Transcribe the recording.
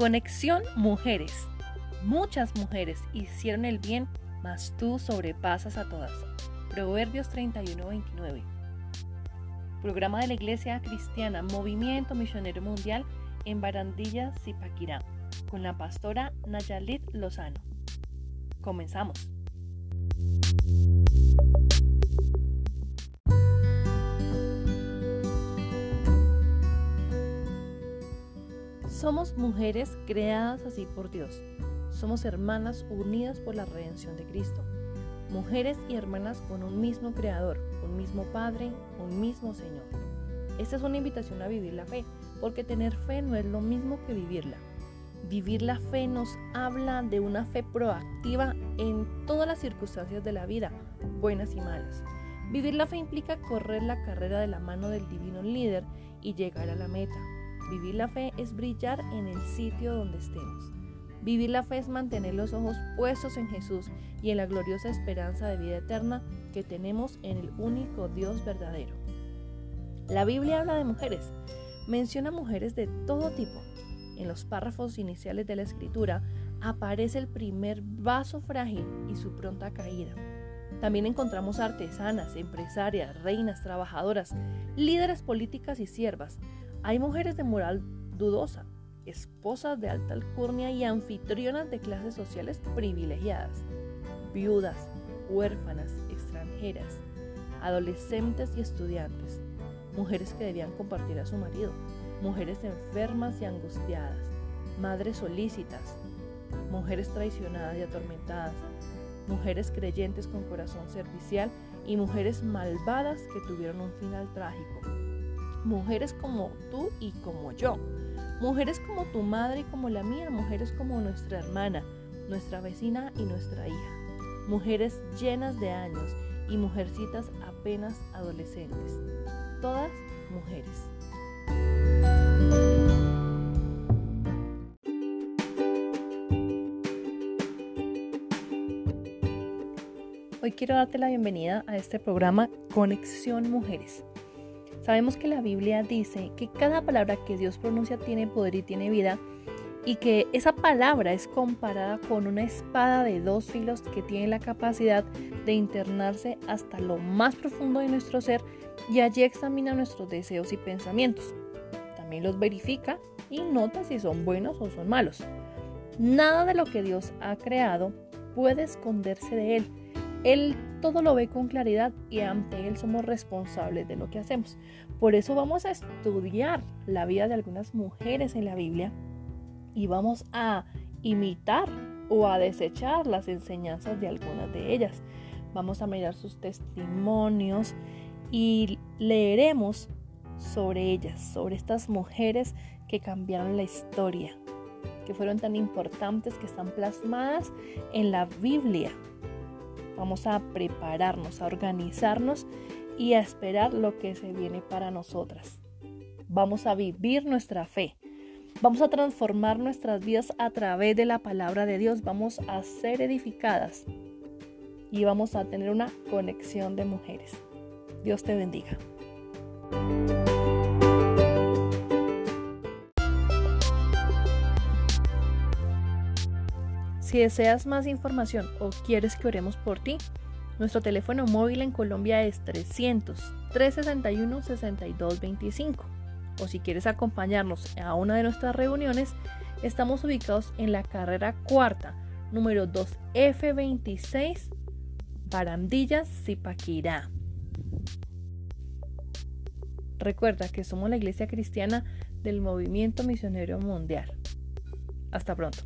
Conexión Mujeres. Muchas mujeres hicieron el bien, mas tú sobrepasas a todas. Proverbios 31-29. Programa de la Iglesia Cristiana Movimiento Misionero Mundial en Barandilla, Zipaquirá, con la pastora Nayalit Lozano. Comenzamos. Somos mujeres creadas así por Dios. Somos hermanas unidas por la redención de Cristo. Mujeres y hermanas con un mismo Creador, un mismo Padre, un mismo Señor. Esta es una invitación a vivir la fe, porque tener fe no es lo mismo que vivirla. Vivir la fe nos habla de una fe proactiva en todas las circunstancias de la vida, buenas y malas. Vivir la fe implica correr la carrera de la mano del divino líder y llegar a la meta. Vivir la fe es brillar en el sitio donde estemos. Vivir la fe es mantener los ojos puestos en Jesús y en la gloriosa esperanza de vida eterna que tenemos en el único Dios verdadero. La Biblia habla de mujeres, menciona mujeres de todo tipo. En los párrafos iniciales de la escritura aparece el primer vaso frágil y su pronta caída. También encontramos artesanas, empresarias, reinas, trabajadoras, líderes políticas y siervas, hay mujeres de moral dudosa, esposas de alta alcurnia y anfitrionas de clases sociales privilegiadas, viudas, huérfanas, extranjeras, adolescentes y estudiantes, mujeres que debían compartir a su marido, mujeres enfermas y angustiadas, madres solícitas, mujeres traicionadas y atormentadas, mujeres creyentes con corazón servicial y mujeres malvadas que tuvieron un final trágico mujeres como tú y como yo, mujeres como tu madre y como la mía, mujeres como nuestra hermana, nuestra vecina y nuestra hija, mujeres llenas de años y mujercitas apenas adolescentes, todas mujeres. Hoy quiero darte la bienvenida a este programa Conexión Mujeres. Sabemos que la Biblia dice que cada palabra que Dios pronuncia tiene poder y tiene vida y que esa palabra es comparada con una espada de dos filos que tiene la capacidad de internarse hasta lo más profundo de nuestro ser y allí examina nuestros deseos y pensamientos. También los verifica y nota si son buenos o son malos. Nada de lo que Dios ha creado puede esconderse de Él él todo lo ve con claridad y ante Él somos responsables de lo que hacemos. Por eso vamos a estudiar la vida de algunas mujeres en la Biblia y vamos a imitar o a desechar las enseñanzas de algunas de ellas. Vamos a mirar sus testimonios y leeremos sobre ellas, sobre estas mujeres que cambiaron la historia, que fueron tan importantes, que están plasmadas en la Biblia Vamos a prepararnos, a organizarnos y a esperar lo que se viene para nosotras. Vamos a vivir nuestra fe. Vamos a transformar nuestras vidas a través de la palabra de Dios. Vamos a ser edificadas y vamos a tener una conexión de mujeres. Dios te bendiga. Si deseas más información o quieres que oremos por ti, nuestro teléfono móvil en Colombia es 300 361 6225. O si quieres acompañarnos a una de nuestras reuniones, estamos ubicados en la carrera cuarta, número 2F26, Barandillas, Zipaquirá. Recuerda que somos la iglesia cristiana del Movimiento Misionero Mundial. Hasta pronto.